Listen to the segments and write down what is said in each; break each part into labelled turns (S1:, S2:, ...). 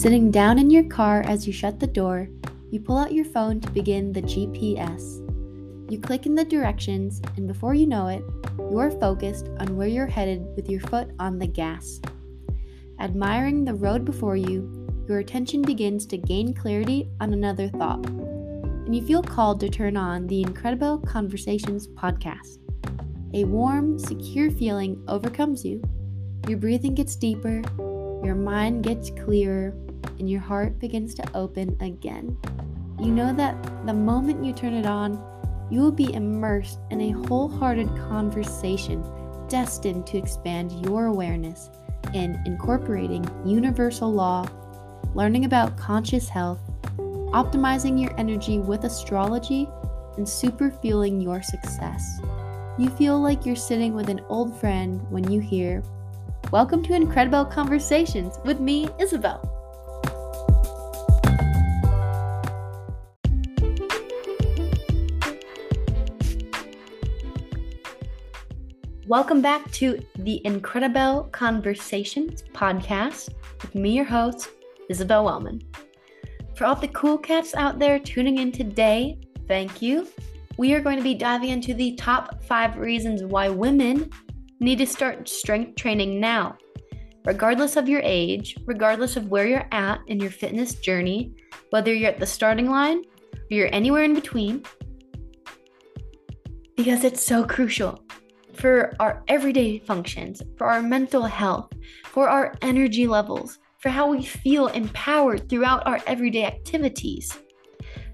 S1: Sitting down in your car as you shut the door, you pull out your phone to begin the GPS. You click in the directions, and before you know it, you are focused on where you're headed with your foot on the gas. Admiring the road before you, your attention begins to gain clarity on another thought, and you feel called to turn on the Incredibelle Conversations podcast. A warm, secure feeling overcomes you. Your breathing gets deeper, your mind gets clearer, and your heart begins to open again. You know that the moment you turn it on, you will be immersed in a wholehearted conversation destined to expand your awareness in incorporating universal law learning about conscious health, optimizing your energy with astrology, and super fueling your success. You feel like you're sitting with an old friend when you hear, Welcome to Incredibelle Conversations with me, Isabelle. Welcome back to the Incredibelle Conversations podcast with me, your host, Isabelle Wellman. For all the cool cats out there tuning in today, thank you. We are going to be diving into the top five reasons why women need to start strength training now. Regardless of your age, regardless of where you're at in your fitness journey, whether you're at the starting line or you're anywhere in between, because it's so crucial for our everyday functions, for our mental health, for our energy levels, for how we feel empowered throughout our everyday activities.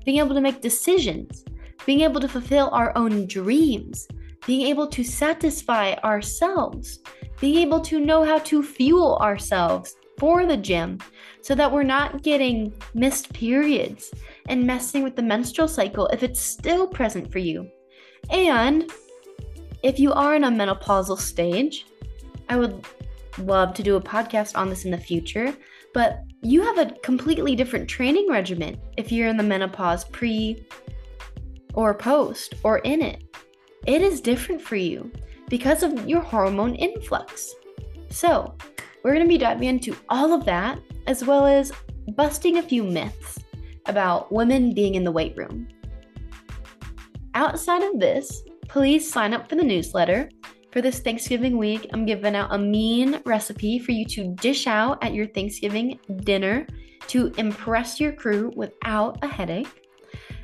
S1: Being able to make decisions, being able to fulfill our own dreams, being able to satisfy ourselves, being able to know how to fuel ourselves for the gym so that we're not getting missed periods and messing with the menstrual cycle if it's still present for you. And if you are in a menopausal stage, I would love to do a podcast on this in the future, but you have a completely different training regimen if you're in the menopause pre or post or in it. It is different for you because of your hormone influx. So, we're going to be diving into all of that as well as busting a few myths about women being in the weight room. Outside of this, please sign up for the newsletter for this Thanksgiving week, I'm giving out a mean recipe for you to dish out at your Thanksgiving dinner to impress your crew without a headache,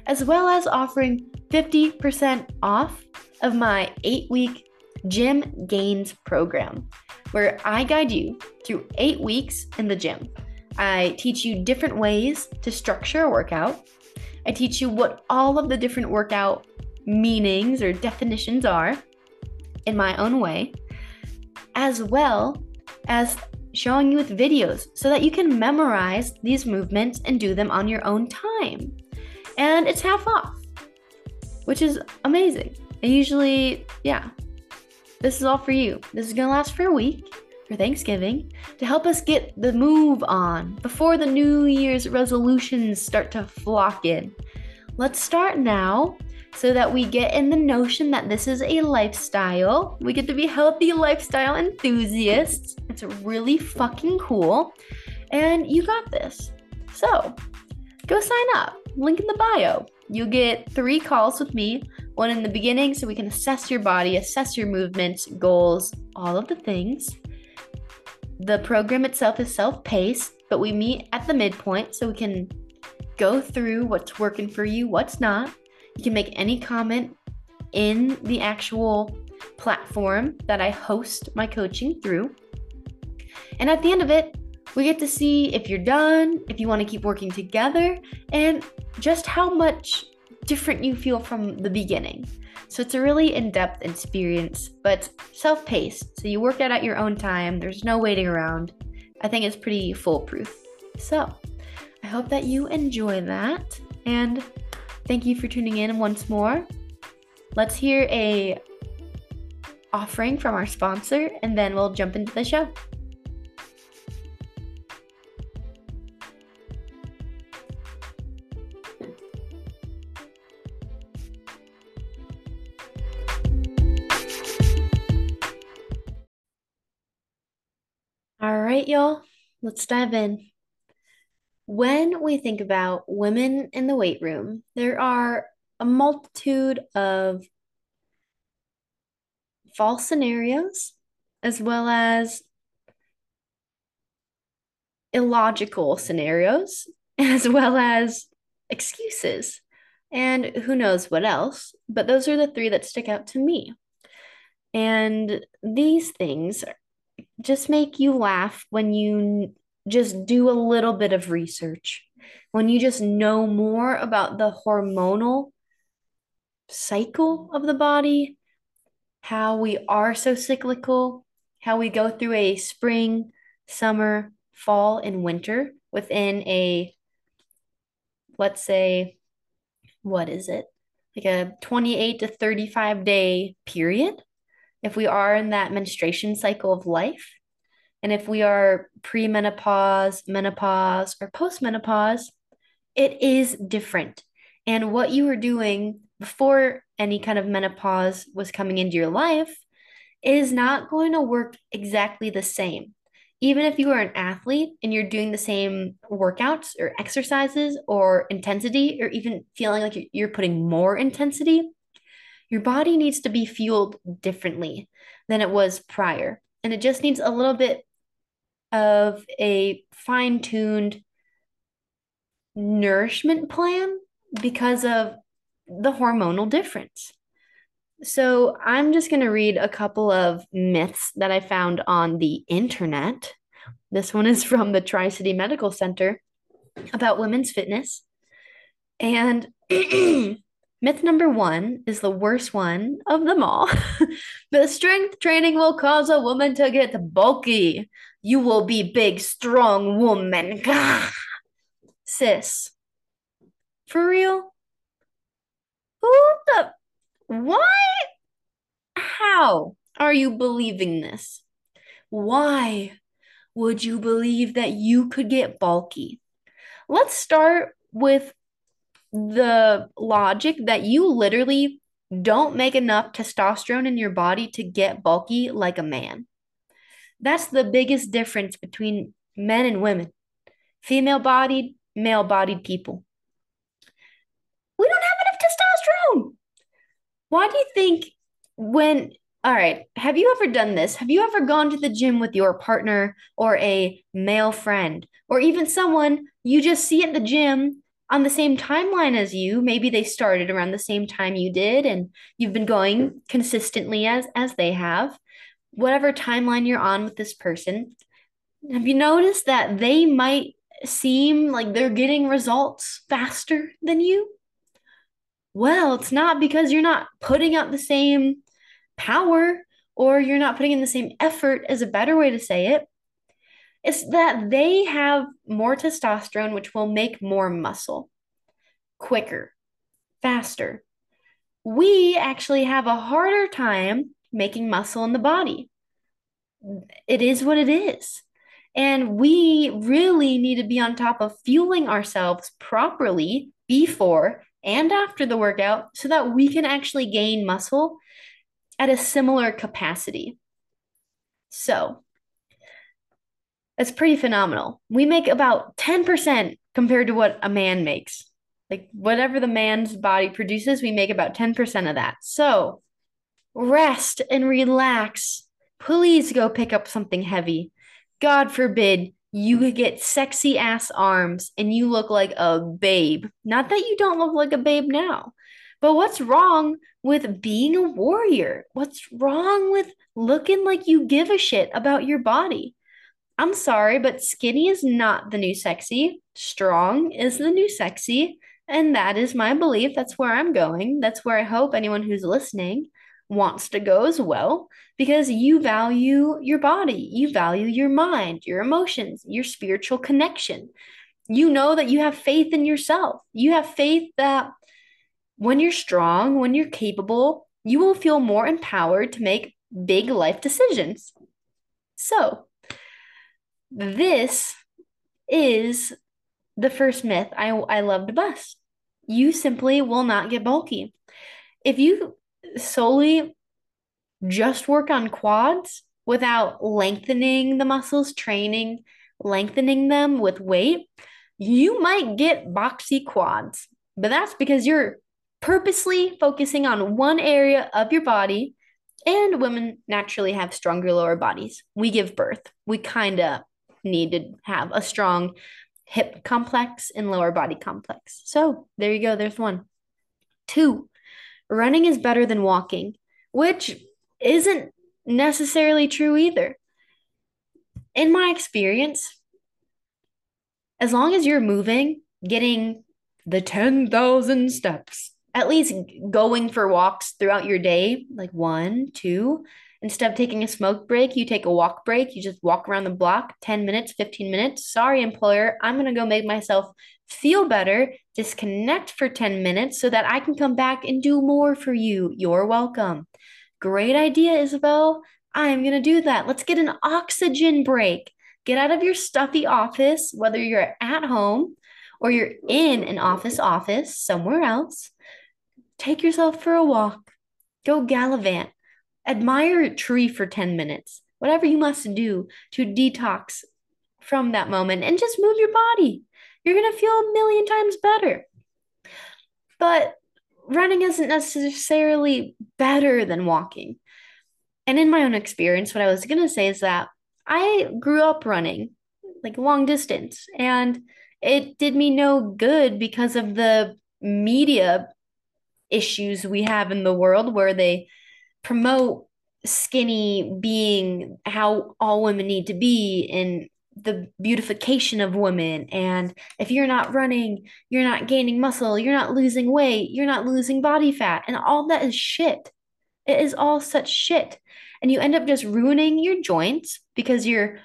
S1: as well as offering 50% off of my eight week Gym Gains program, where I guide you through eight weeks in the gym. I teach you different ways to structure a workout. I teach you what all of the different workout meanings or definitions are in my own way, as well as showing you with videos so that you can memorize these movements and do them on your own time. And it's half off, which is amazing. And usually, yeah, this is all for you. This is gonna last for a week for Thanksgiving to help us get the move on before the New Year's resolutions start to flock in. Let's start now so that we get in the notion that this is a lifestyle. We get to be healthy lifestyle enthusiasts. It's really fucking cool. And you got this. So go sign up. Link in the bio. You'll get three calls with me one in the beginning so we can assess your body, assess your movements, goals, all of the things. The program itself is self paced, but we meet at the midpoint so we can go through what's working for you, what's not you can make any comment in the actual platform that I host my coaching through. And at the end of it, we get to see if you're done, if you want to keep working together, and just how much different you feel from the beginning. So it's a really in depth experience, but self paced. So you work out at your own time, there's no waiting around. I think it's pretty foolproof. So I hope that you enjoy that. And Thank you for tuning in once more. Let's hear a offering from our sponsor and then we'll jump into the show. All right, y'all, let's dive in. When we think about women in the weight room, there are a multitude of false scenarios as well as illogical scenarios, as well as excuses, and who knows what else. But those are the three that stick out to me. And these things just make you laugh when you just do a little bit of research, when you just know more about the hormonal cycle of the body, how we are so cyclical, how we go through a spring, summer, fall, and winter within a, let's say, what is it? Like a 28 to 35 day period. If we are in that menstruation cycle of life, and if we are premenopause, menopause, or postmenopause, it is different. And what you were doing before any kind of menopause was coming into your life is not going to work exactly the same. Even if you are an athlete and you're doing the same workouts or exercises or intensity, or even feeling like you're putting more intensity, your body needs to be fueled differently than it was prior. And it just needs a little bit of a fine tuned nourishment plan because of the hormonal difference. So, I'm just going to read a couple of myths that I found on the internet. This one is from the Tri City Medical Center about women's fitness. And myth number one is the worst one of them all. the strength training will cause a woman to get bulky. You will be big, strong woman. Gah! Sis, for real? Who the? Why? How are you believing this? Why would you believe that you could get bulky? Let's start with the logic that you literally don't make enough testosterone in your body to get bulky like a man. That's the biggest difference between men and women. Female bodied, male bodied people. We don't have enough testosterone. Why do you think when all right, have you ever done this? Have you ever gone to the gym with your partner or a male friend or even someone you just see at the gym on the same timeline as you? Maybe they started around the same time you did and you've been going consistently as as they have. Whatever timeline you're on with this person, have you noticed that they might seem like they're getting results faster than you? Well, it's not because you're not putting out the same power or you're not putting in the same effort, is a better way to say it. It's that they have more testosterone, which will make more muscle quicker, faster. We actually have a harder time making muscle in the body. It is what it is. And we really need to be on top of fueling ourselves properly before and after the workout so that we can actually gain muscle at a similar capacity. So it's pretty phenomenal. We make about 10% compared to what a man makes. Like whatever the man's body produces, we make about 10% of that. So rest and relax. Please go pick up something heavy. God forbid you could get sexy ass arms and you look like a babe. Not that you don't look like a babe now, but what's wrong with being a warrior? What's wrong with looking like you give a shit about your body? I'm sorry, but skinny is not the new sexy. Strong is the new sexy. And that is my belief. That's where I'm going. That's where I hope anyone who's listening wants to go as well because you value your body, you value your mind, your emotions, your spiritual connection. You know that you have faith in yourself. You have faith that when you're strong, when you're capable, you will feel more empowered to make big life decisions. So, this is the first myth I, I love to bust. You simply will not get bulky. If you solely just work on quads without lengthening the muscles, training, lengthening them with weight, you might get boxy quads, but that's because you're purposely focusing on one area of your body. And women naturally have stronger lower bodies. We give birth. We kind of need to have a strong hip complex and lower body complex. So there you go. There's one. Two, running is better than walking, which isn't necessarily true either. In my experience, as long as you're moving, getting the 10,000 steps, at least going for walks throughout your day, like one, two, instead of taking a smoke break, you take a walk break. You just walk around the block 10 minutes, 15 minutes. Sorry, employer, I'm going to go make myself feel better, disconnect for 10 minutes so that I can come back and do more for you. You're welcome. Great idea, Isabelle. I'm going to do that. Let's get an oxygen break. Get out of your stuffy office, whether you're at home or you're in an office office somewhere else. Take yourself for a walk. Go gallivant. Admire a tree for 10 minutes. Whatever you must do to detox from that moment and just move your body. You're going to feel a million times better. But running isn't necessarily better than walking. And in my own experience, what I was going to say is that I grew up running like long distance and it did me no good because of the media issues we have in the world where they promote skinny being how all women need to be and the beautification of women. And if you're not running, you're not gaining muscle, you're not losing weight, you're not losing body fat. And all that is shit. It is all such shit. And you end up just ruining your joints because you're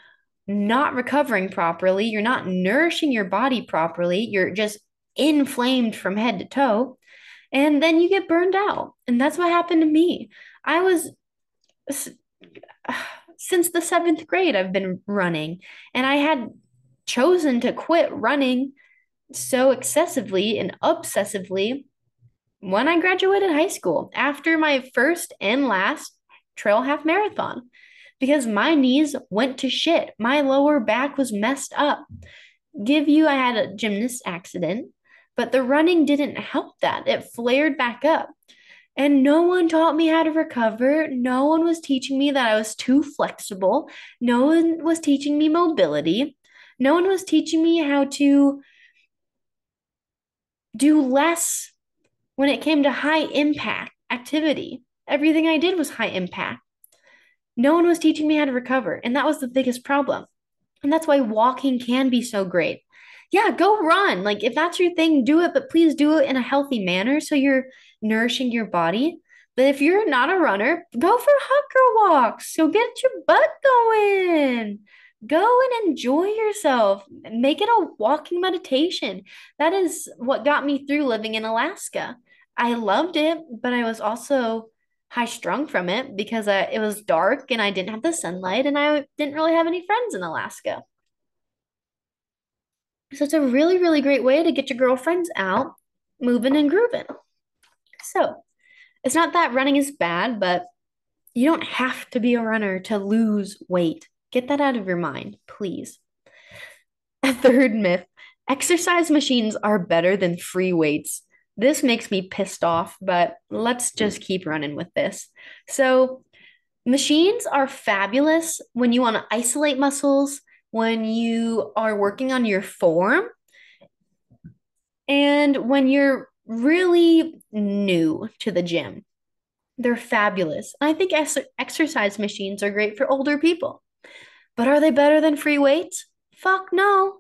S1: not recovering properly. You're not nourishing your body properly. You're just inflamed from head to toe. And then you get burned out. And that's what happened to me. I was since the seventh grade, I've been running, and I had chosen to quit running so excessively and obsessively when I graduated high school after my first and last trail half marathon because my knees went to shit. My lower back was messed up. Give you, I had a gymnast accident, but the running didn't help that. It flared back up. And no one taught me how to recover. No one was teaching me that I was too flexible. No one was teaching me mobility. No one was teaching me how to do less when it came to high impact activity. Everything I did was high impact. No one was teaching me how to recover. And that was the biggest problem. And that's why walking can be so great. Yeah, go run. Like, if that's your thing, do it, but please do it in a healthy manner so you're nourishing your body. But if you're not a runner, go for girl walks. So get your butt going. Go and enjoy yourself. Make it a walking meditation. That is what got me through living in Alaska. I loved it, but I was also high strung from it because uh, it was dark and I didn't have the sunlight and I didn't really have any friends in Alaska. So it's a really, really great way to get your girlfriends out, moving and grooving. So it's not that running is bad, but you don't have to be a runner to lose weight. Get that out of your mind, please. A third myth exercise machines are better than free weights. This makes me pissed off, but let's just keep running with this. So, machines are fabulous when you want to isolate muscles, when you are working on your form, and when you're really new to the gym. They're fabulous. I think ex- exercise machines are great for older people. But are they better than free weights? Fuck no.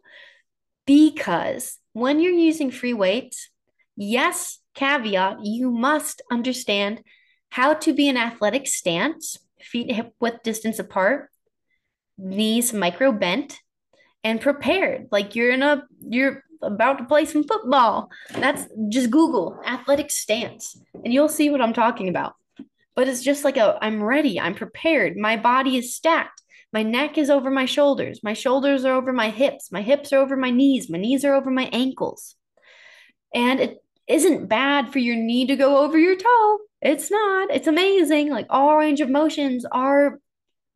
S1: Because when you're using free weights, yes, caveat, you must understand how to be in athletic stance, feet hip width distance apart, knees micro bent, and prepared. Like you're in a you're about to play some football. That's just Google athletic stance and you'll see what I'm talking about. But it's just like a I'm ready, I'm prepared. My body is stacked. My neck is over my shoulders. My shoulders are over my hips. My hips are over my knees. My knees are over my ankles. And it isn't bad for your knee to go over your toe. It's not. It's amazing. Like all range of motions are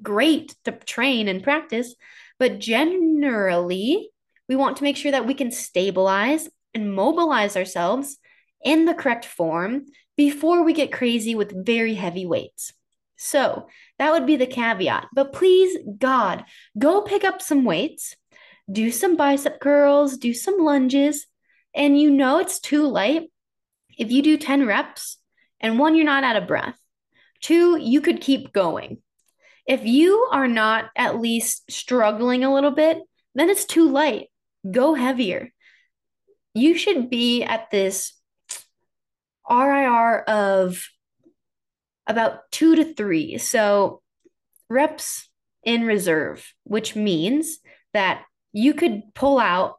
S1: great to train and practice, but generally we want to make sure that we can stabilize and mobilize ourselves in the correct form before we get crazy with very heavy weights. So that would be the caveat. But please, God, go pick up some weights, do some bicep curls, do some lunges, and you know it's too late. If you do 10 reps and one, you're not out of breath, two, you could keep going. If you are not at least struggling a little bit, then it's too late. Go heavier. You should be at this RIR of about two to three. So reps in reserve, which means that you could pull out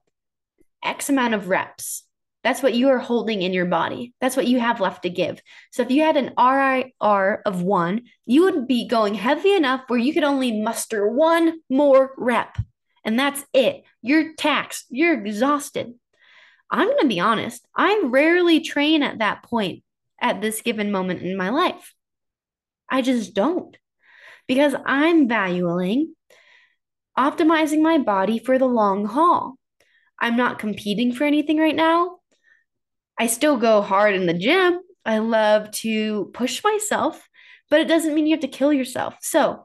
S1: X amount of reps. That's what you are holding in your body. That's what you have left to give. So if you had an RIR of one, you would be going heavy enough where you could only muster one more rep. And that's it. You're taxed. You're exhausted. I'm going to be honest. I rarely train at that point at this given moment in my life. I just don't because I'm valuing optimizing my body for the long haul. I'm not competing for anything right now. I still go hard in the gym. I love to push myself, but it doesn't mean you have to kill yourself. So,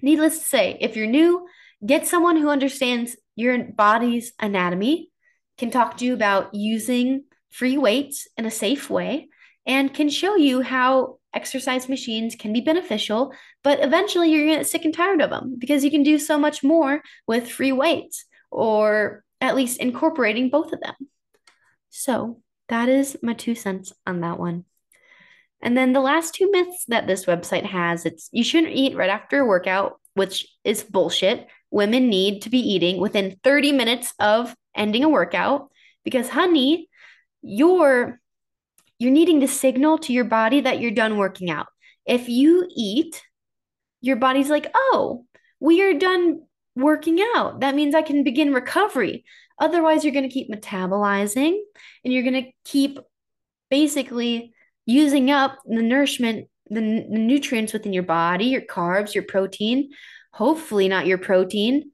S1: needless to say, if you're new, get someone who understands your body's anatomy, can talk to you about using free weights in a safe way, and can show you how exercise machines can be beneficial, but eventually you're going to get sick and tired of them because you can do so much more with free weights or at least incorporating both of them. So, that is my two cents on that one. And then the last two myths that this website has, it's you shouldn't eat right after a workout, which is bullshit. Women need to be eating within 30 minutes of ending a workout because honey, you're you're needing to signal to your body that you're done working out. If you eat, your body's like, "Oh, we are done working out. That means I can begin recovery." Otherwise, you're going to keep metabolizing and you're going to keep basically using up the nourishment, the, the nutrients within your body, your carbs, your protein. Hopefully, not your protein.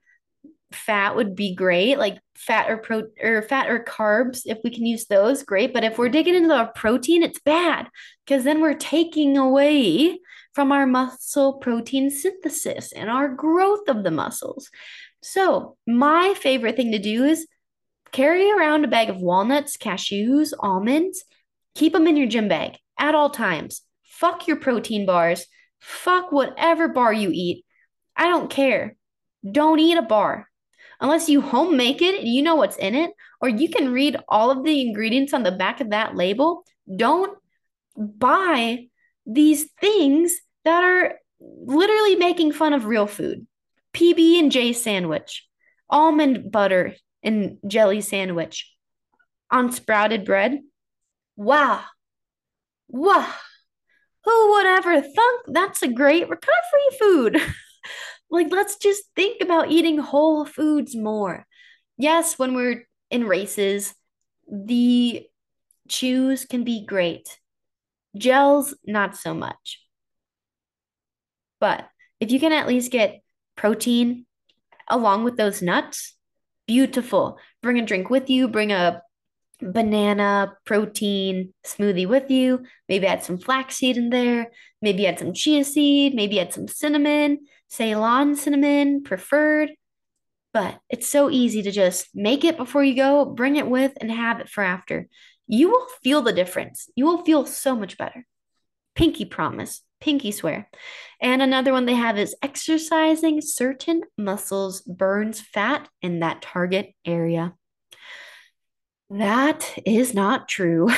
S1: Fat would be great, like fat or pro or fat or carbs. If we can use those, great. But if we're digging into our protein, it's bad because then we're taking away from our muscle protein synthesis and our growth of the muscles. So, my favorite thing to do is carry around a bag of walnuts, cashews, almonds, keep them in your gym bag at all times. Fuck your protein bars. Fuck whatever bar you eat. I don't care. Don't eat a bar unless you home make it and you know what's in it, or you can read all of the ingredients on the back of that label. Don't buy these things that are literally making fun of real food. PB and J sandwich, almond butter and jelly sandwich on sprouted bread. Wow. Wow. Who would ever thunk that's a great recovery food? like let's just think about eating whole foods more. Yes, when we're in races, the chews can be great. Gels, not so much. But if you can at least get protein along with those nuts, beautiful. Bring a drink with you, bring a banana protein smoothie with you. Maybe add some flaxseed in there. Maybe add some chia seed. Maybe add some cinnamon, Ceylon cinnamon, preferred. But it's so easy to just make it before you go, bring it with, and have it for after. You will feel the difference. You will feel so much better. Pinky promise pinky swear. And another one they have is exercising certain muscles burns fat in that target area. That is not true.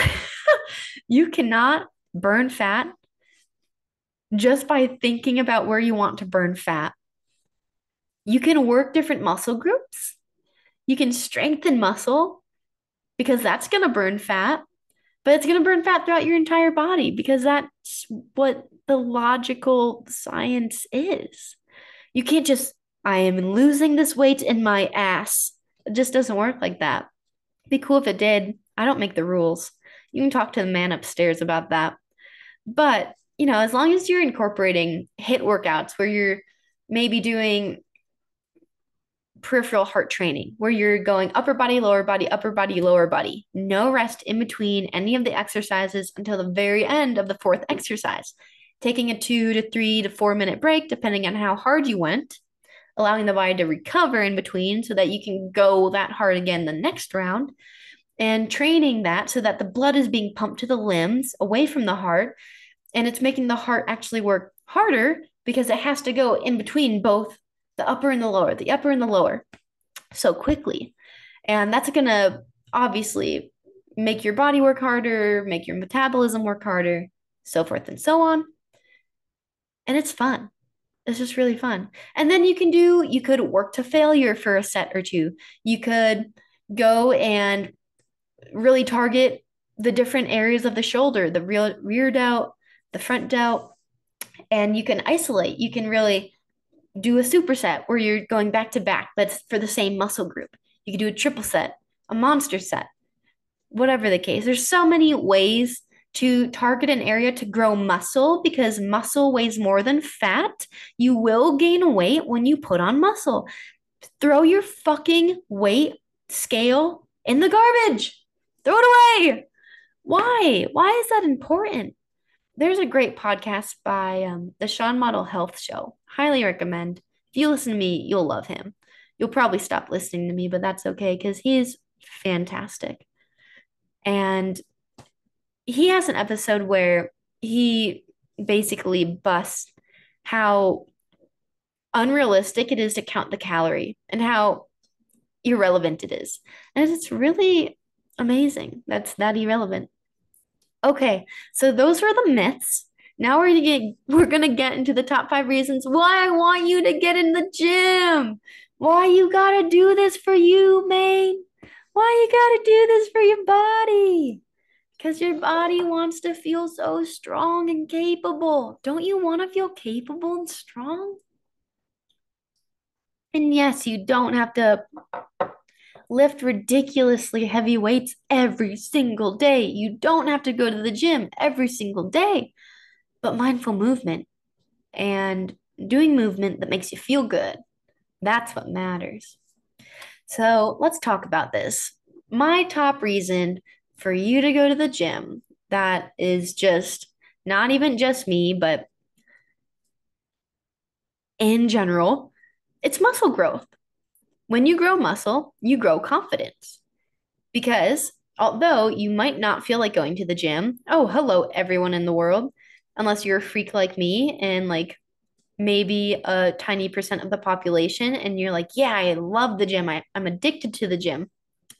S1: you cannot burn fat just by thinking about where you want to burn fat. You can work different muscle groups. You can strengthen muscle because that's going to burn fat, but it's going to burn fat throughout your entire body because that's what the logical science is. You can't just, I am losing this weight in my ass. It just doesn't work like that. Be cool if it did. I don't make the rules. You can talk to the man upstairs about that. But, you know, as long as you're incorporating HIIT workouts where you're maybe doing peripheral heart training where you're going upper body, lower body, upper body, lower body. No rest in between any of the exercises until the very end of the fourth exercise. Taking a two to three to four minute break, depending on how hard you went, allowing the body to recover in between so that you can go that hard again the next round, and training that so that the blood is being pumped to the limbs away from the heart. And it's making the heart actually work harder because it has to go in between both the upper and the lower, the upper and the lower so quickly. And that's going to obviously make your body work harder, make your metabolism work harder, so forth and so on. And it's fun. It's just really fun. And then you can do, you could work to failure for a set or two. You could go and really target the different areas of the shoulder, the real rear delt, the front delt, and you can isolate. You can really do a superset where you're going back to back, that's for the same muscle group. You can do a triple set, a monster set, whatever the case. There's so many ways to target an area to grow muscle because muscle weighs more than fat. You will gain weight when you put on muscle. Throw your fucking weight scale in the garbage. Throw it away. Why? Why is that important? There's a great podcast by um, the Sean Model Health Show. Highly recommend. If you listen to me, you'll love him. You'll probably stop listening to me, but that's okay because he's fantastic. And he has an episode where he basically busts how unrealistic it is to count the calorie and how irrelevant it is. And it's really amazing. That's that irrelevant. Okay, so those were the myths. Now we're gonna get we're gonna get into the top five reasons why I want you to get in the gym. Why you gotta do this for you, Maine? Why you gotta do this for your body? Because your body wants to feel so strong and capable. Don't you want to feel capable and strong? And yes, you don't have to lift ridiculously heavy weights every single day. You don't have to go to the gym every single day, but mindful movement and doing movement that makes you feel good. That's what matters. So let's talk about this. My top reason for you to go to the gym that is just not even just me, but in general, it's muscle growth. When you grow muscle, you grow confidence. Because although you might not feel like going to the gym, oh, hello, everyone in the world, unless you're a freak like me and like maybe a tiny percent of the population, and you're like, yeah, I love the gym. I, I'm addicted to the gym.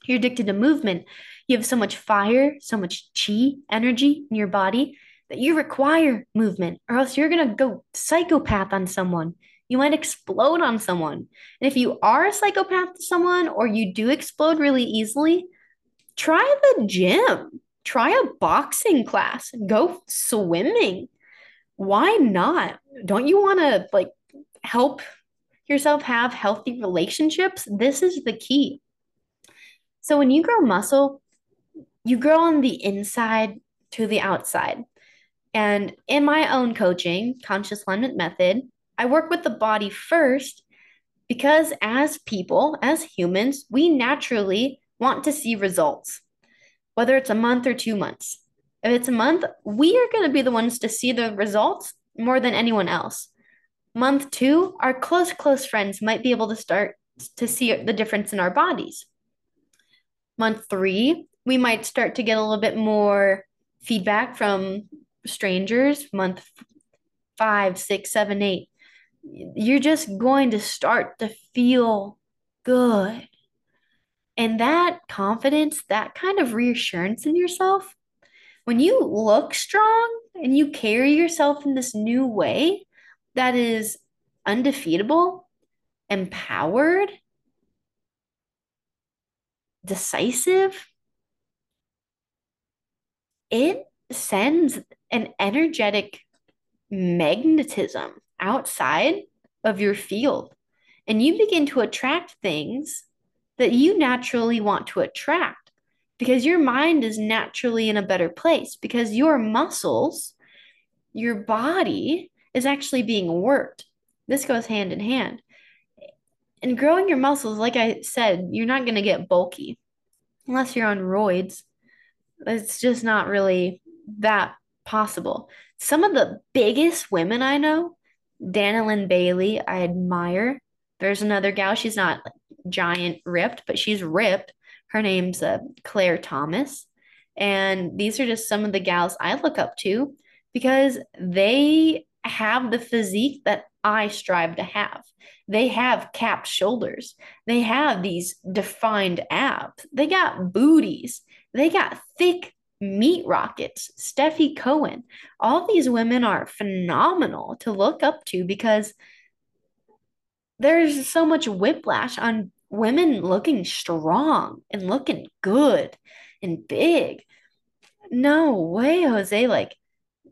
S1: You're addicted to movement. You have so much fire, so much chi energy in your body that you require movement, or else you're going to go psychopath on someone you might explode on someone. And if you are a psychopath to someone or you do explode really easily, try the gym, try a boxing class, go swimming. Why not? Don't you want to like help yourself have healthy relationships? This is the key. So when you grow muscle, you grow on the inside to the outside. And in my own coaching, conscious alignment method, I work with the body first because as people, as humans, we naturally want to see results, whether it's a month or two months. If it's a month, we are going to be the ones to see the results more than anyone else. Month two, our close, close friends might be able to start to see the difference in our bodies. Month three, we might start to get a little bit more feedback from strangers. Month five, six, seven, eight, you're just going to start to feel good. And that confidence, that kind of reassurance in yourself, when you look strong and you carry yourself in this new way that is undefeatable, empowered, decisive, it sends an energetic magnetism outside of your field and you begin to attract things that you naturally want to attract because your mind is naturally in a better place because your muscles, your body is actually being worked. This goes hand in hand. And growing your muscles, like I said, you're not going to get bulky unless you're on roids. It's just not really that possible. Some of the biggest women I know, Dana Linn Bailey, I admire. There's another gal, she's not giant ripped, but she's ripped. Her name's uh, Claire Thomas. And these are just some of the gals I look up to because they have the physique that I strive to have. They have capped shoulders. They have these defined abs. They got booties. They got thick meat rockets. Stefi Cohen. All these women are phenomenal to look up to because there's so much whiplash on women looking strong and looking good and big. No way, Jose. Like,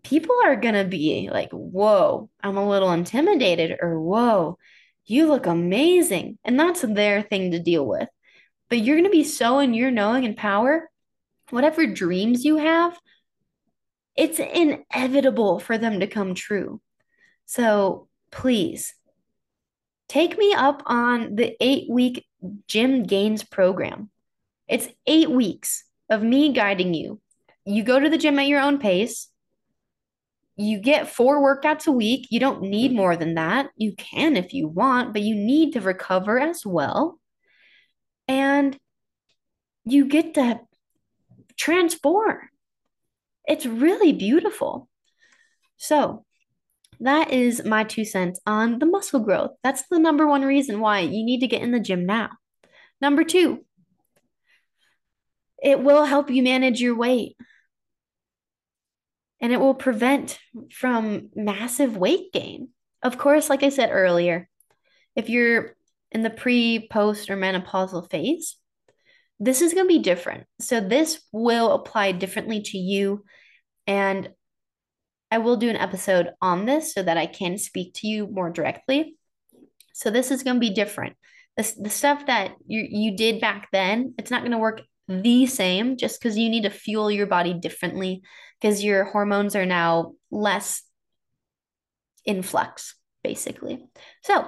S1: people are going to be like, whoa, I'm a little intimidated, or whoa, you look amazing. And that's their thing to deal with. But you're going to be so in your knowing and power, whatever dreams you have, it's inevitable for them to come true. So please take me up on the eight week Gym Gains program. It's eight weeks of me guiding you. You go to the gym at your own pace you get four workouts a week. You don't need mm-hmm. more than that. You can if you want, but you need to recover as well. And you get to transform. It's really beautiful. So, that is my two cents on the muscle growth. That's the number one reason why you need to get in the gym now. Number two, it will help you manage your weight and it will prevent from massive weight gain. Of course, like I said earlier, if you're in the pre, post, or menopausal phase, this is going to be different. So, this will apply differently to you. And I will do an episode on this so that I can speak to you more directly. So, this is going to be different. The, the stuff that you, you did back then, it's not going to work the same just because you need to fuel your body differently because your hormones are now less in flux, basically. So,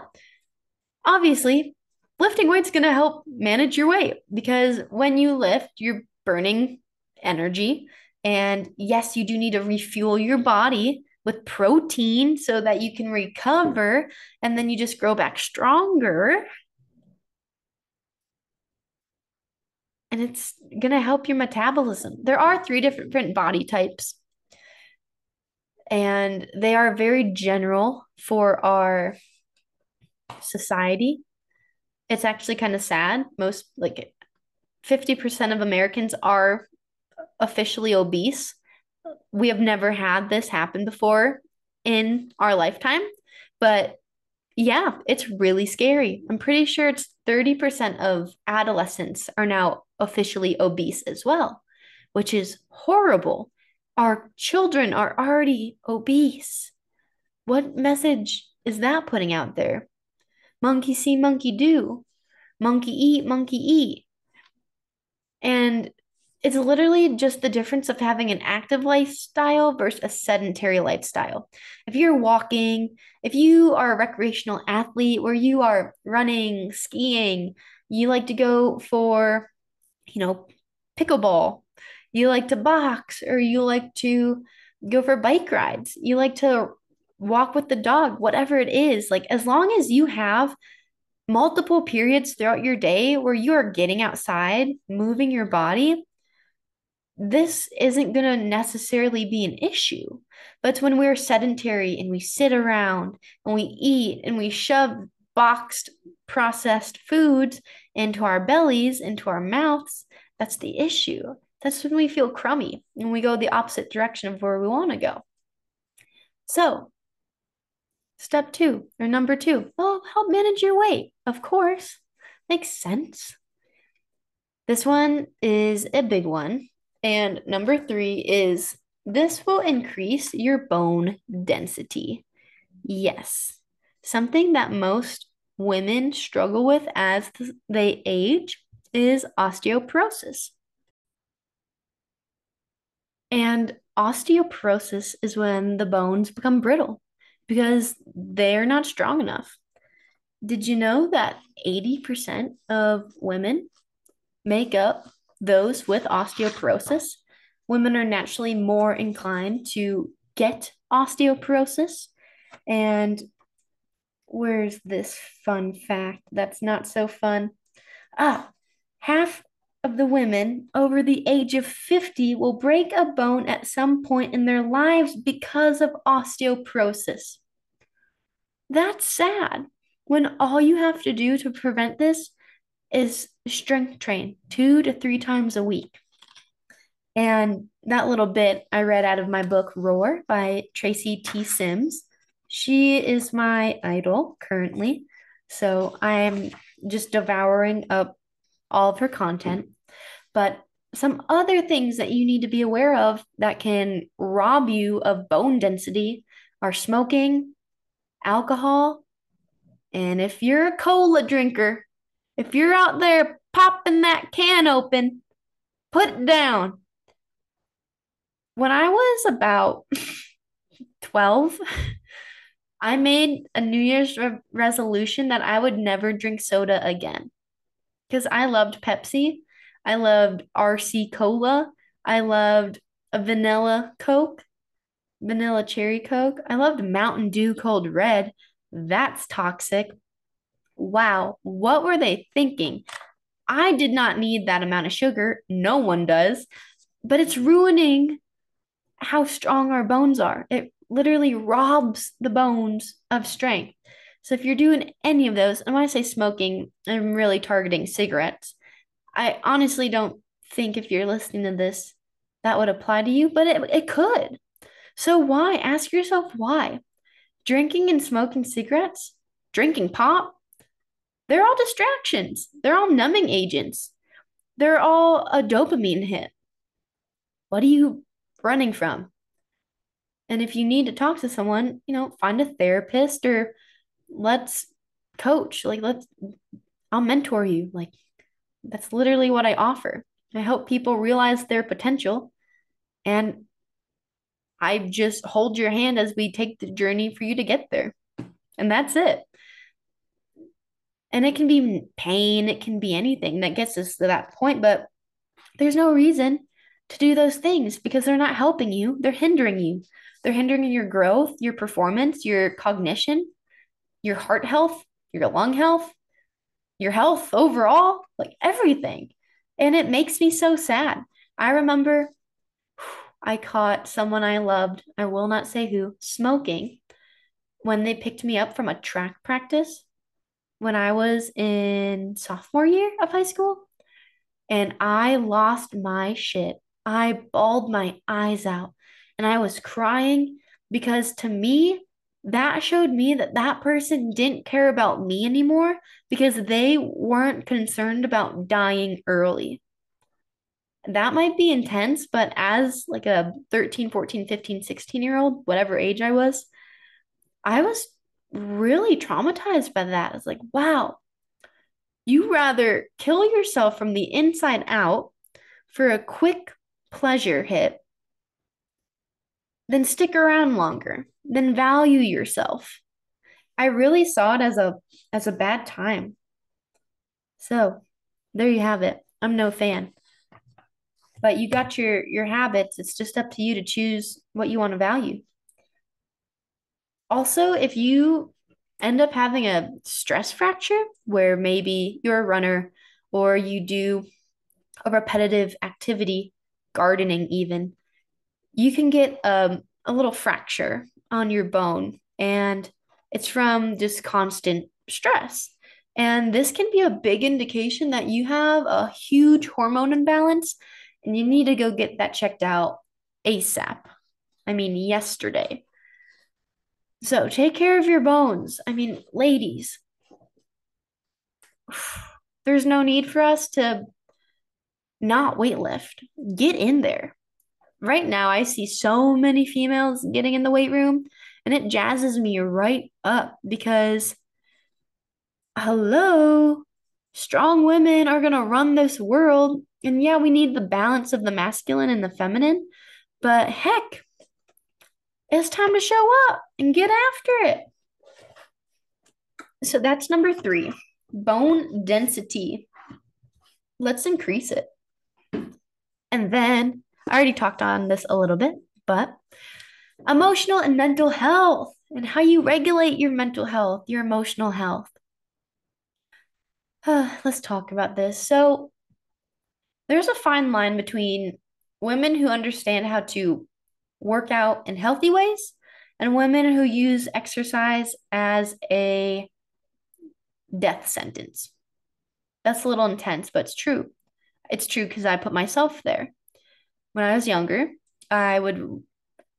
S1: obviously, lifting weights going to help manage your weight because when you lift, you're burning energy. And yes, you do need to refuel your body with protein so that you can recover and then you just grow back stronger. And it's going to help your metabolism. There are three different body types, and they are very general for our society. It's actually kind of sad. Most, like 50% of Americans are officially obese. We have never had this happen before in our lifetime, but yeah, it's really scary. I'm pretty sure it's 30% of adolescents are now officially obese as well, which is horrible. Our children are already obese. What message is that putting out there? Monkey see, monkey do. Monkey eat, monkey eat. And it's literally just the difference of having an active lifestyle versus a sedentary lifestyle. If you're walking, if you are a recreational athlete where you are running, skiing, you like to go for you know, pickleball, you like to box, or you like to go for bike rides, you like to walk with the dog, whatever it is, like as long as you have multiple periods throughout your day where you are getting outside, moving your body, this isn't going to necessarily be an issue. But when we're sedentary and we sit around and we eat and we shove boxed processed foods into our bellies, into our mouths, that's the issue. That's when we feel crummy and we go the opposite direction of where we want to go. So, step two or number two, well, help manage your weight. Of course, makes sense. This one is a big one. And number three is this will increase your bone density. Yes, something that most women struggle with as they age is osteoporosis. And osteoporosis is when the bones become brittle because they're not strong enough. Did you know that 80% of women make up those with osteoporosis. Women are naturally more inclined to get osteoporosis. And where's this fun fact that's not so fun? Ah, half of the women over the age of 50 will break a bone at some point in their lives because of osteoporosis. That's sad when all you have to do to prevent this is strength train two to three times a week. And that little bit I read out of my book Roar by Stacy T. Sims. She is my idol currently. So I'm just devouring up all of her content. But some other things that you need to be aware of that can rob you of bone density are smoking, alcohol, and if you're a cola drinker, if you're out there popping that can open, put it down. When I was about 12, I made a New Year's re- resolution that I would never drink soda again because I loved Pepsi. I loved RC Cola. I loved a vanilla Coke, vanilla cherry Coke. I loved Mountain Dew Code Red. That's toxic. Wow, what were they thinking? I did not need that amount of sugar. No one does. But it's ruining how strong our bones are. It literally robs the bones of strength. So if you're doing any of those, and when I say smoking, I'm really targeting cigarettes. I honestly don't think if you're listening to this, that would apply to you, but it, it could. So why? Ask yourself why. Drinking and smoking cigarettes, drinking pop, they're all distractions. They're all numbing agents. They're all a dopamine hit. What are you running from? And if you need to talk to someone, you know, find a therapist or let's coach. Like, let's, I'll mentor you. Like, that's literally what I offer. I help people realize their potential and I just hold your hand as we take the journey for you to get there. And that's it. And it can be pain, it can be anything that gets us to that point, but there's no reason to do those things because they're not helping you, they're hindering you. They're hindering your growth, your performance, your cognition, your heart health, your lung health, your health overall, like everything. And it makes me so sad. I remember I caught someone I loved, I will not say who, smoking when they picked me up from a track practice when I was in sophomore year of high school. And I lost my shit. I bawled my eyes out and I was crying because to me, that showed me that that person didn't care about me anymore because they weren't concerned about dying early. That might be intense, but as like a 13, 14, 15, 16 year old, whatever age I was, I was really traumatized by that. It's like, wow, you rather kill yourself from the inside out for a quick pleasure hit than stick around longer, than value yourself. I really saw it as a as a bad time. So, there you have it. I'm no fan. But you got your your habits. It's just up to you to choose what you want to value. Also, if you end up having a stress fracture where maybe you're a runner or you do a repetitive activity, gardening even, you can get um, a little fracture on your bone and it's from just constant stress. And this can be a big indication that you have a huge hormone imbalance and you need to go get that checked out ASAP. I mean, yesterday. So take care of your bones. I mean, ladies, there's no need for us to not weightlift. Get in there. Right now, I see so many females getting in the weight room, and it jazzes me right up because, hello, strong women are going to run this world. And yeah, we need the balance of the masculine and the feminine, but heck, it's time to show up and get after it. So that's number three. bone density. Let's increase it. And then I already talked on this a little bit, but emotional and mental health and how you regulate your mental health, your emotional health. Uh, let's talk about this. So, there's a fine line between women who understand how to work out in healthy ways and women who use exercise as a death sentence. That's a little intense, but it's true. It's true because I put myself there. When I was younger, I would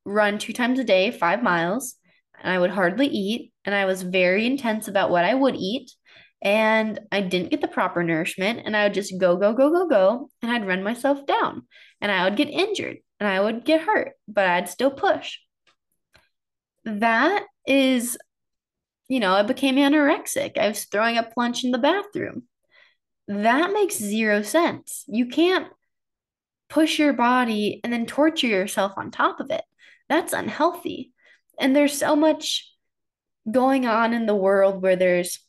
S1: run two times a day, five miles, and I would hardly eat. And I was very intense about what I would eat. And I didn't get the proper nourishment. And I would just go, go, go, go, go. And I'd run myself down. And I would get injured and I would get hurt, but I'd still push. That is, you know, I became anorexic. I was throwing up lunch in the bathroom. That makes zero sense. You can't push your body and then torture yourself on top of it. That's unhealthy. And there's so much going on in the world where there's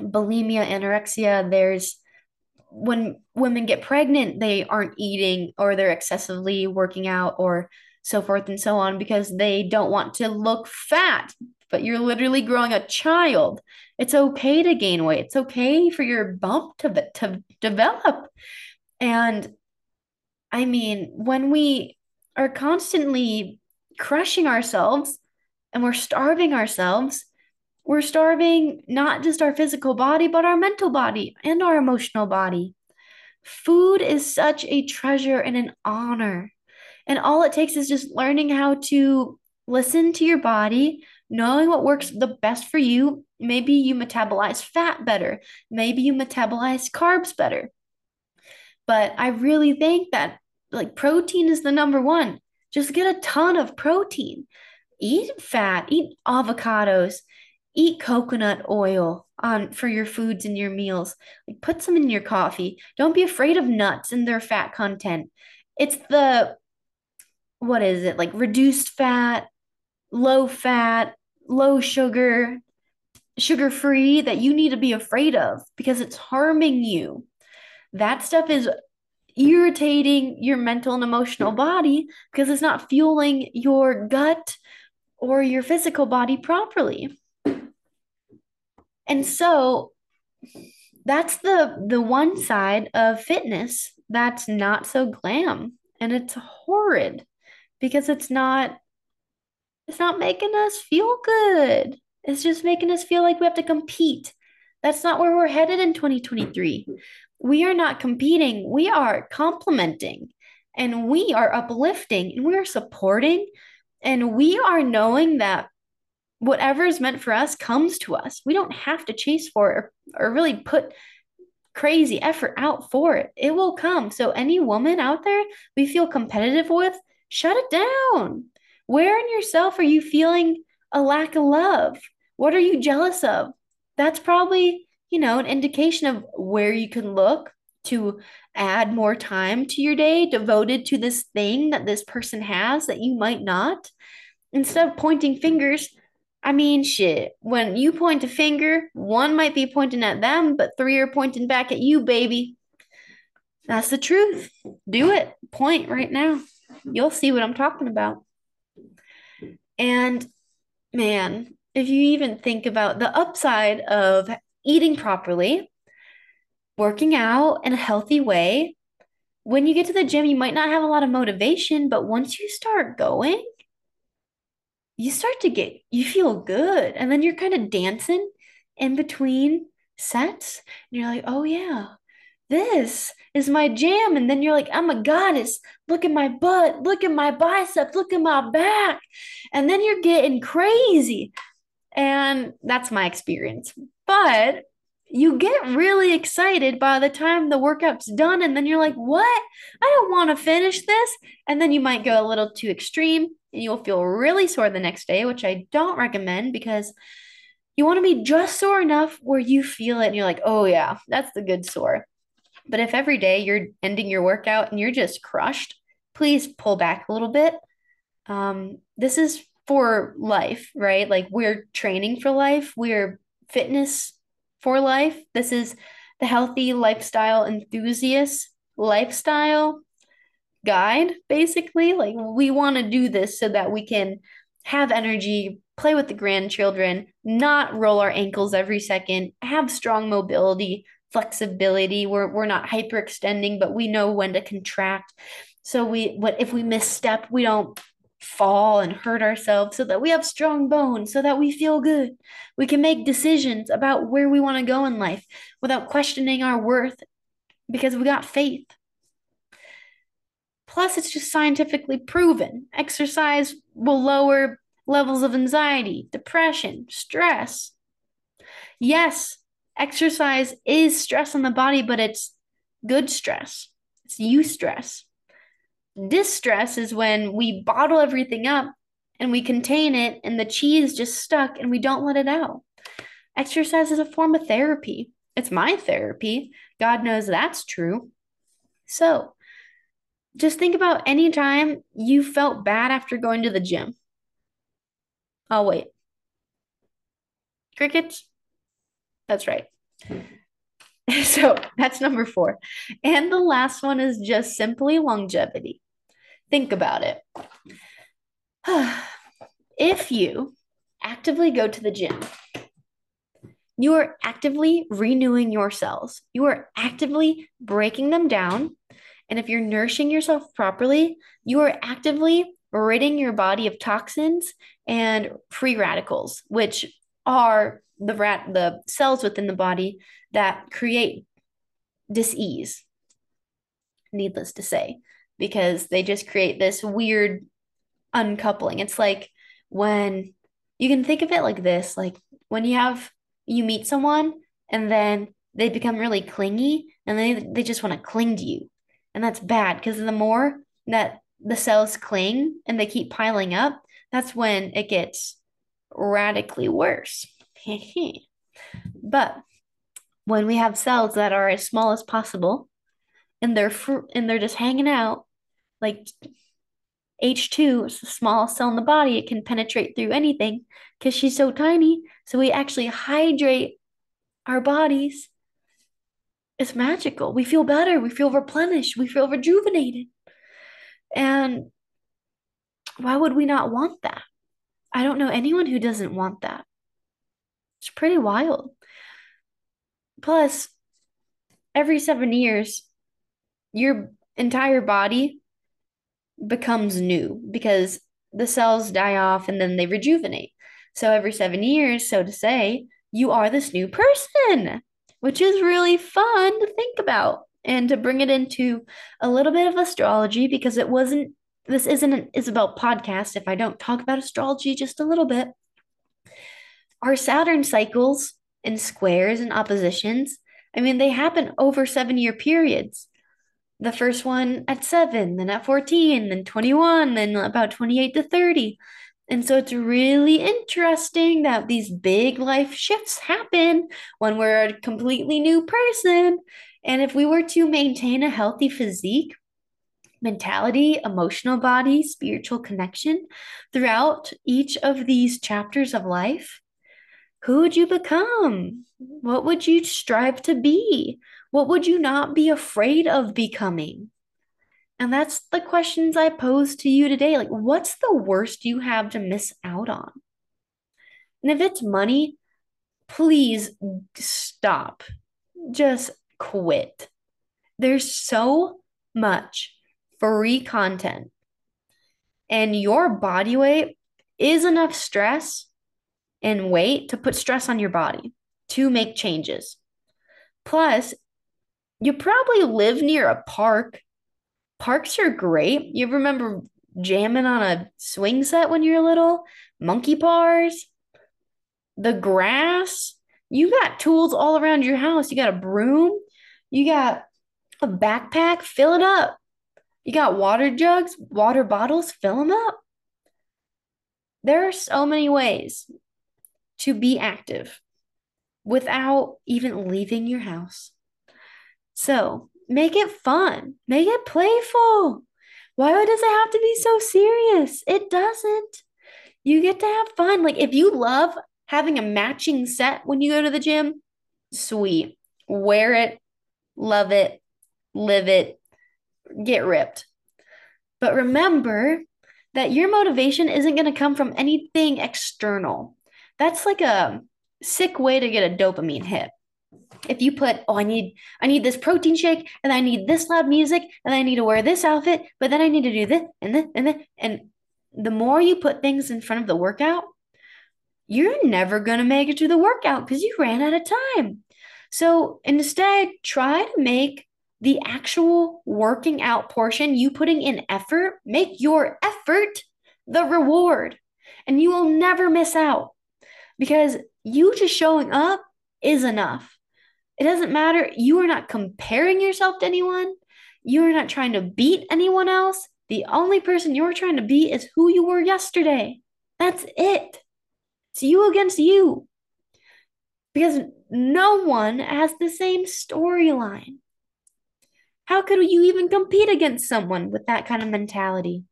S1: bulimia, anorexia, there's when women get pregnant, they aren't eating or they're excessively working out or so forth and so on because they don't want to look fat. But you're literally growing a child. It's okay to gain weight. It's okay for your bump to, to develop. And I mean, when we are constantly crushing ourselves and we're starving ourselves, we're starving not just our physical body, but our mental body and our emotional body. Food is such a treasure and an honor. And all it takes is just learning how to listen to your body, knowing what works the best for you. Maybe you metabolize fat better, maybe you metabolize carbs better. But I really think that like protein is the number one. Just get a ton of protein. Eat fat, eat avocados, eat coconut oil on for your foods and your meals. Like put some in your coffee. Don't be afraid of nuts and their fat content. It's the what is it? Like reduced fat, low fat, low sugar, sugar free that you need to be afraid of because it's harming you. That stuff is irritating your mental and emotional body because it's not fueling your gut or your physical body properly. And so that's the the one side of fitness that's not so glam and it's horrid because it's not it's not making us feel good. It's just making us feel like we have to compete. That's not where we're headed in 2023 we are not competing, we are complementing and we are uplifting and we are supporting and we are knowing that whatever is meant for us comes to us. We don't have to chase for it or, or really put crazy effort out for it. It will come. So, any woman out there we feel competitive with, shut it down. Where in yourself are you feeling a lack of love? What are you jealous of? That's probably you know, an indication of where you can look to add more time to your day devoted to this thing that this person has that you might not. Instead of pointing fingers, I mean, shit, when you point a finger, one might be pointing at them, but three are pointing back at you, baby. That's the truth. Do it. Point right now. You'll see what I'm talking about. And man, if you even think about the upside of eating properly, working out in a healthy way. When you get to the gym, you might not have a lot of motivation, but once you start going, you start to get, you feel good. And then you're kind of dancing in between sets. And you're like, oh, yeah, this is my jam. And then you're like, oh I'm a goddess. Look at my butt. Look at my biceps. Look at my back. And then you're getting crazy. And that's my experience. But you get really excited by the time the workout's done, and then you're like, what? I don't want to finish this. And then you might go a little too extreme you'll feel really sore the next day, which I don't recommend because you want to be just sore enough where you feel it and you're like, oh, yeah, that's the good sore. But if every day you're ending your workout and you're just crushed, please pull back a little bit. Um, this is for life, right? Like we're training for life, we're fitness for life. This is the healthy lifestyle enthusiast lifestyle guide, basically. Like, we want to do this so that we can have energy, play with the grandchildren, not roll our ankles every second, have strong mobility, flexibility. We're, we're not hyperextending, but we know when to contract. So we what if we misstep, we don't fall and hurt ourselves so that we have strong bones, so that we feel good. We can make decisions about where we want to go in life without questioning our worth because we got faith. Plus, it's just scientifically proven. Exercise will lower levels of anxiety, depression, stress. Yes, exercise is stress on the body, but it's good stress. It's eustress. Distress is when we bottle everything up and we contain it and the cheese just stuck and we don't let it out. Exercise is a form of therapy. It's my therapy. God knows that's true. So, just think about any time you felt bad after going to the gym. Oh, wait. Crickets? That's right. So that's number four. And the last one is just simply longevity. Think about it. if you actively go to the gym, you are actively renewing your cells, you are actively breaking them down. And if you're nourishing yourself properly, you are actively ridding your body of toxins and free radicals, which are the rat the cells within the body that create disease needless to say because they just create this weird uncoupling. It's like when you can think of it like this like when you have you meet someone and then they become really clingy and they they just want to cling to you and that's bad because the more that the cells cling and they keep piling up that's when it gets radically worse. But when we have cells that are as small as possible and they're fr- and they're just hanging out like H2 is the smallest cell in the body it can penetrate through anything because she's so tiny. So we actually hydrate our bodies it's magical. We feel better. We feel replenished. We feel rejuvenated. And why would we not want that? I don't know anyone who doesn't want that. It's pretty wild. Plus, every seven years, your entire body becomes new because the cells die off and then they rejuvenate. So every seven years, so to say, you are this new person, which is really fun to think about and to bring it into a little bit of astrology because it wasn't this isn't an Isabelle podcast if I don't talk about astrology just a little bit our Saturn cycles and squares and oppositions, I mean, they happen over seven year periods. The first one at seven, then at 14, then 21, then about 28 to 30. And so it's really interesting that these big life shifts happen when we're a completely new person. And if we were to maintain a healthy physique, mentality, emotional body, spiritual connection throughout each of these chapters of life, who would you become? What would you strive to be? What would you not be afraid of becoming? And that's the questions I pose to you today. Like, what's the worst you have to miss out on? And if it's money, please stop. Just quit. There's so much free content, and your body weight is enough stress and weight to put stress on your body to make changes. Plus, you probably live near a park. Parks are great. You remember jamming on a swing set when you're little? Monkey bars, the grass. You got tools all around your house. You got a broom, you got a backpack, fill it up. You got water jugs, water bottles, fill them up. There are so many ways to be active without even leaving your house. So make it fun, make it playful. Why does it have to be so serious? It doesn't. You get to have fun. Like if you love having a matching set when you go to the gym, sweet. Wear it, love it, live it, get ripped. But remember that your motivation isn't going to come from anything external. That's like a sick way to get a dopamine hit. If you put, oh, I need I need this protein shake and I need this loud music and I need to wear this outfit, but then I need to do this and this and this and the more you put things in front of the workout, you're never going to make it to the workout because you ran out of time. So instead, try to make the actual working out portion, you putting in effort, make your effort the reward. And you will never miss out because you just showing up is enough. It doesn't matter. You are not comparing yourself to anyone. You are not trying to beat anyone else. The only person you're trying to beat is who you were yesterday. That's it. It's you against you. Because no one has the same storyline. How could you even compete against someone with that kind of mentality?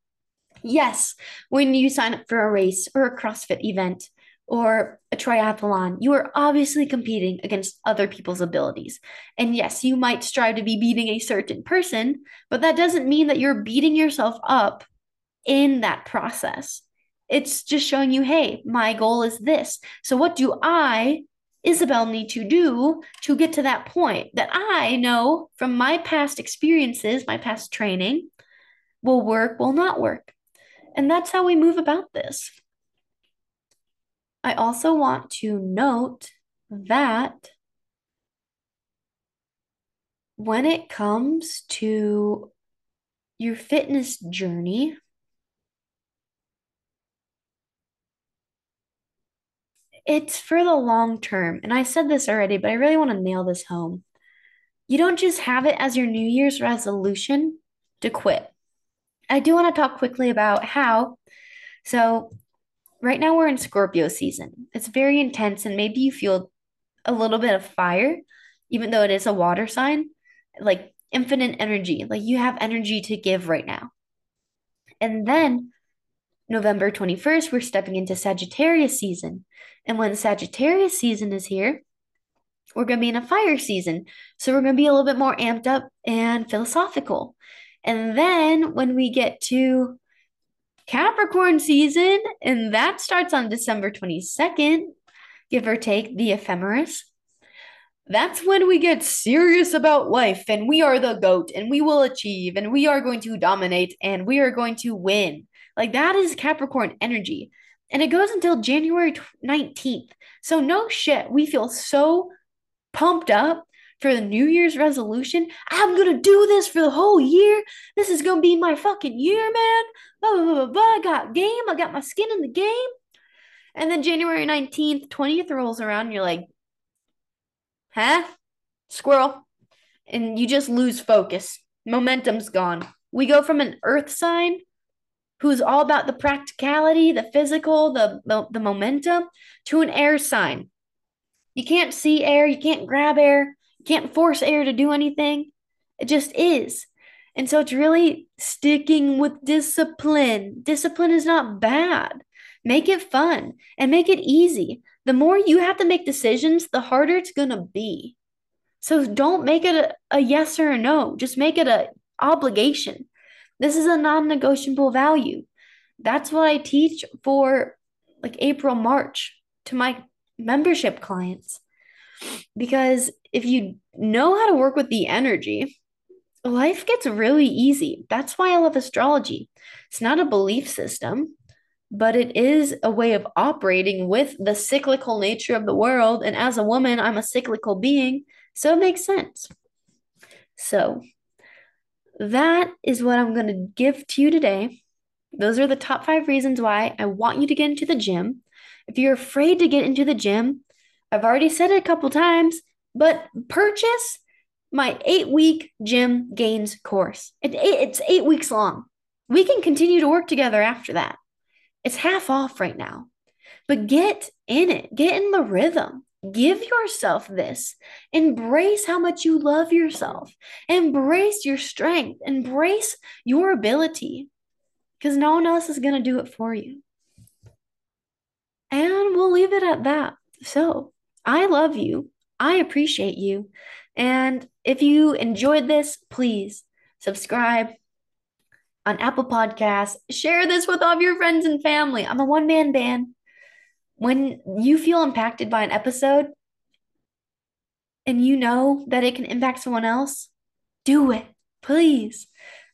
S1: Yes, when you sign up for a race or a CrossFit event or a triathlon, you are obviously competing against other people's abilities. And yes, you might strive to be beating a certain person, but that doesn't mean that you're beating yourself up in that process. It's just showing you, hey, my goal is this. So, what do I Isabelle need to do to get to that point that I know from my past experiences, my past training, will work, will not work. And that's how we move about this. I also want to note that when it comes to your fitness journey, it's for the long term. And I said this already, but I really want to nail this home. You don't just have it as your New Year's resolution to quit. I do want to talk quickly about how. So, right now we're in Scorpio season. It's very intense, and maybe you feel a little bit of fire, even though it is a water sign, like infinite energy. Like you have energy to give right now. And then November 21st, we're stepping into Sagittarius season. And when Sagittarius season is here, we're going to be in a fire season. So we're going to be a little bit more amped up and philosophical. And then when we get to Capricorn season, and that starts on December 22nd, give or take the ephemeris, that's when we get serious about life and we are the goat and we will achieve and we are going to dominate and we are going to win. Like that is Capricorn energy. And it goes until January 19th. So, no shit. We feel so pumped up for the New Year's resolution. I'm going to do this for the whole year. This is going to be my fucking year, man. Blah, blah, blah, blah. I got game. I got my skin in the game. And then January 19th, 20th rolls around, and you're like, huh? Squirrel. And you just lose focus. Momentum's gone. We go from an earth sign who's all about the practicality, the physical, the, the, the momentum, to an air sign. You can't see air, you can't grab air, you can't force air to do anything. It just is. And so it's really sticking with discipline. Discipline is not bad. Make it fun and make it easy. The more you have to make decisions, the harder it's going to be. So don't make it a, a yes or a no. Just make it a obligation. This is a non negotiable value. That's what I teach for like April, March to my membership clients. Because if you know how to work with the energy, life gets really easy. That's why I love astrology. It's not a belief system, but it is a way of operating with the cyclical nature of the world. And as a woman, I'm a cyclical being. So it makes sense. So, that is what I'm going to give to you today. Those are the top five reasons why I want you to get into the gym. If you're afraid to get into the gym, I've already said it a couple times, but purchase my eight week gym gains course. It, it's eight weeks long. We can continue to work together after that. It's half off right now, but get in it, get in the rhythm. Give yourself this. Embrace how much you love yourself. Embrace your strength. Embrace your ability because no one else is going to do it for you. And we'll leave it at that. So I love you. I appreciate you. And if you enjoyed this, please subscribe on Apple Podcasts. Share this with all of your friends and family. I'm a one man band. When you feel impacted by an episode and you know that it can impact someone else, do it, please.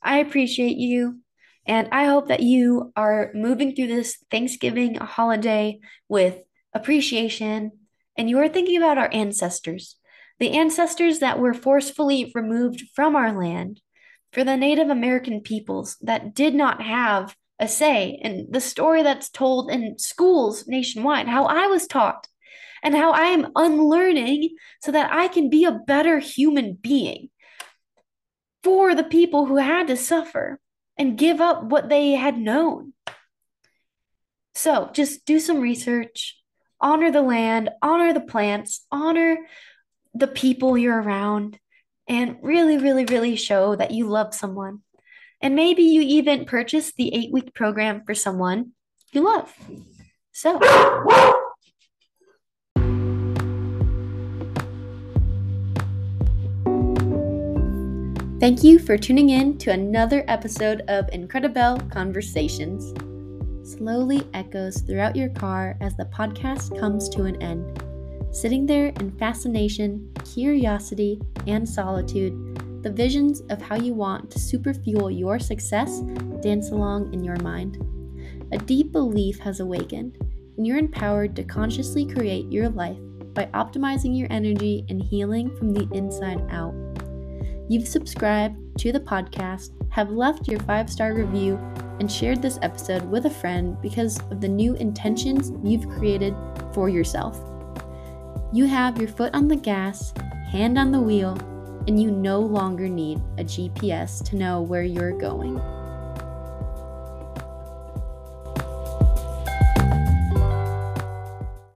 S1: I appreciate you. And I hope that you are moving through this Thanksgiving holiday with appreciation and you are thinking about our ancestors, the ancestors that were forcefully removed from our land, for the Native American peoples that did not have a say in the story that's told in schools nationwide, how I was taught, and how I am unlearning so that I can be a better human being for the people who had to suffer and give up what they had known. So just do some research, honor the land, honor the plants, honor the people you're around, and really, really, really show that you love someone. And maybe you even purchase the eight week program for someone you love. So, Thank you for tuning in to another episode of Incredibelle Conversations. Slowly echoes throughout your car as the podcast comes to an end. Sitting there in fascination, curiosity, and solitude, the visions of how you want to superfuel your success dance along in your mind. A deep belief has awakened, and you're empowered to consciously create your life by optimizing your energy and healing from the inside out. You've subscribed to the podcast, have left your five star review, and shared this episode with a friend because of the new intentions you've created for yourself. You have your foot on the gas, hand on the wheel, and you no longer need a GPS to know where you're going.